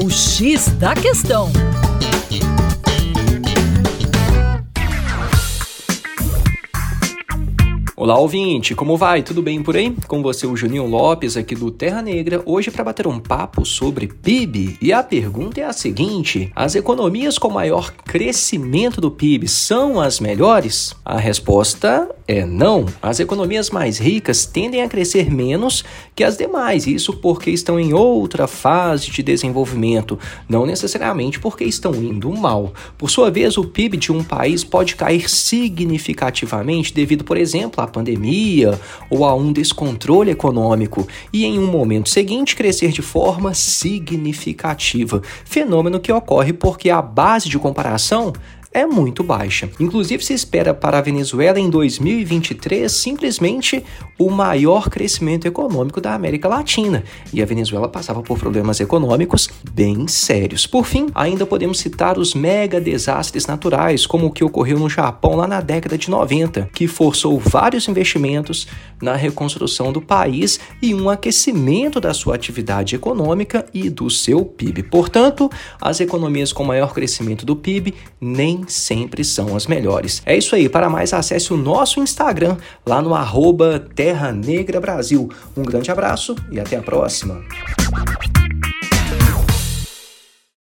O X da Questão. Olá, ouvinte, como vai? Tudo bem por aí? Com você, o Juninho Lopes, aqui do Terra Negra, hoje para bater um papo sobre PIB. E a pergunta é a seguinte: as economias com maior crescimento do PIB são as melhores? A resposta é não. As economias mais ricas tendem a crescer menos que as demais, isso porque estão em outra fase de desenvolvimento, não necessariamente porque estão indo mal. Por sua vez, o PIB de um país pode cair significativamente devido, por exemplo, à pandemia ou a um descontrole econômico e em um momento seguinte crescer de forma significativa, fenômeno que ocorre porque a base de comparação é muito baixa. Inclusive, se espera para a Venezuela em 2023 simplesmente o maior crescimento econômico da América Latina. E a Venezuela passava por problemas econômicos bem sérios. Por fim, ainda podemos citar os mega desastres naturais, como o que ocorreu no Japão lá na década de 90, que forçou vários investimentos na reconstrução do país e um aquecimento da sua atividade econômica e do seu PIB. Portanto, as economias com maior crescimento do PIB nem sempre são as melhores. É isso aí, para mais acesse o nosso Instagram lá no arroba Terra Negra Brasil. Um grande abraço e até a próxima.